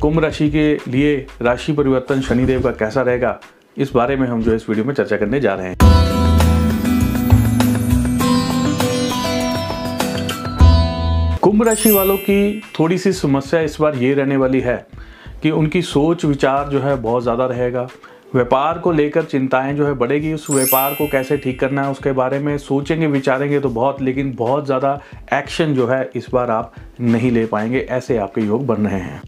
कुंभ राशि के लिए राशि परिवर्तन शनिदेव का कैसा रहेगा? इस बारे में हम जो इस वीडियो में चर्चा करने जा रहे हैं। कुंभ राशि वालों की थोड़ी सी समस्या इस बार ये रहने वाली है कि उनकी सोच विचार जो है बहुत ज़्यादा रहेगा। व्यापार को लेकर चिंताएँ जो है बढ़ेगी। उस व्यापार को कैसे ठीक करना है उसके बारे में सोचेंगे, विचारेंगे तो बहुत, लेकिन बहुत ज़्यादा एक्शन जो है इस बार आप नहीं ले पाएँगे, ऐसे आपके योग बन रहे हैं।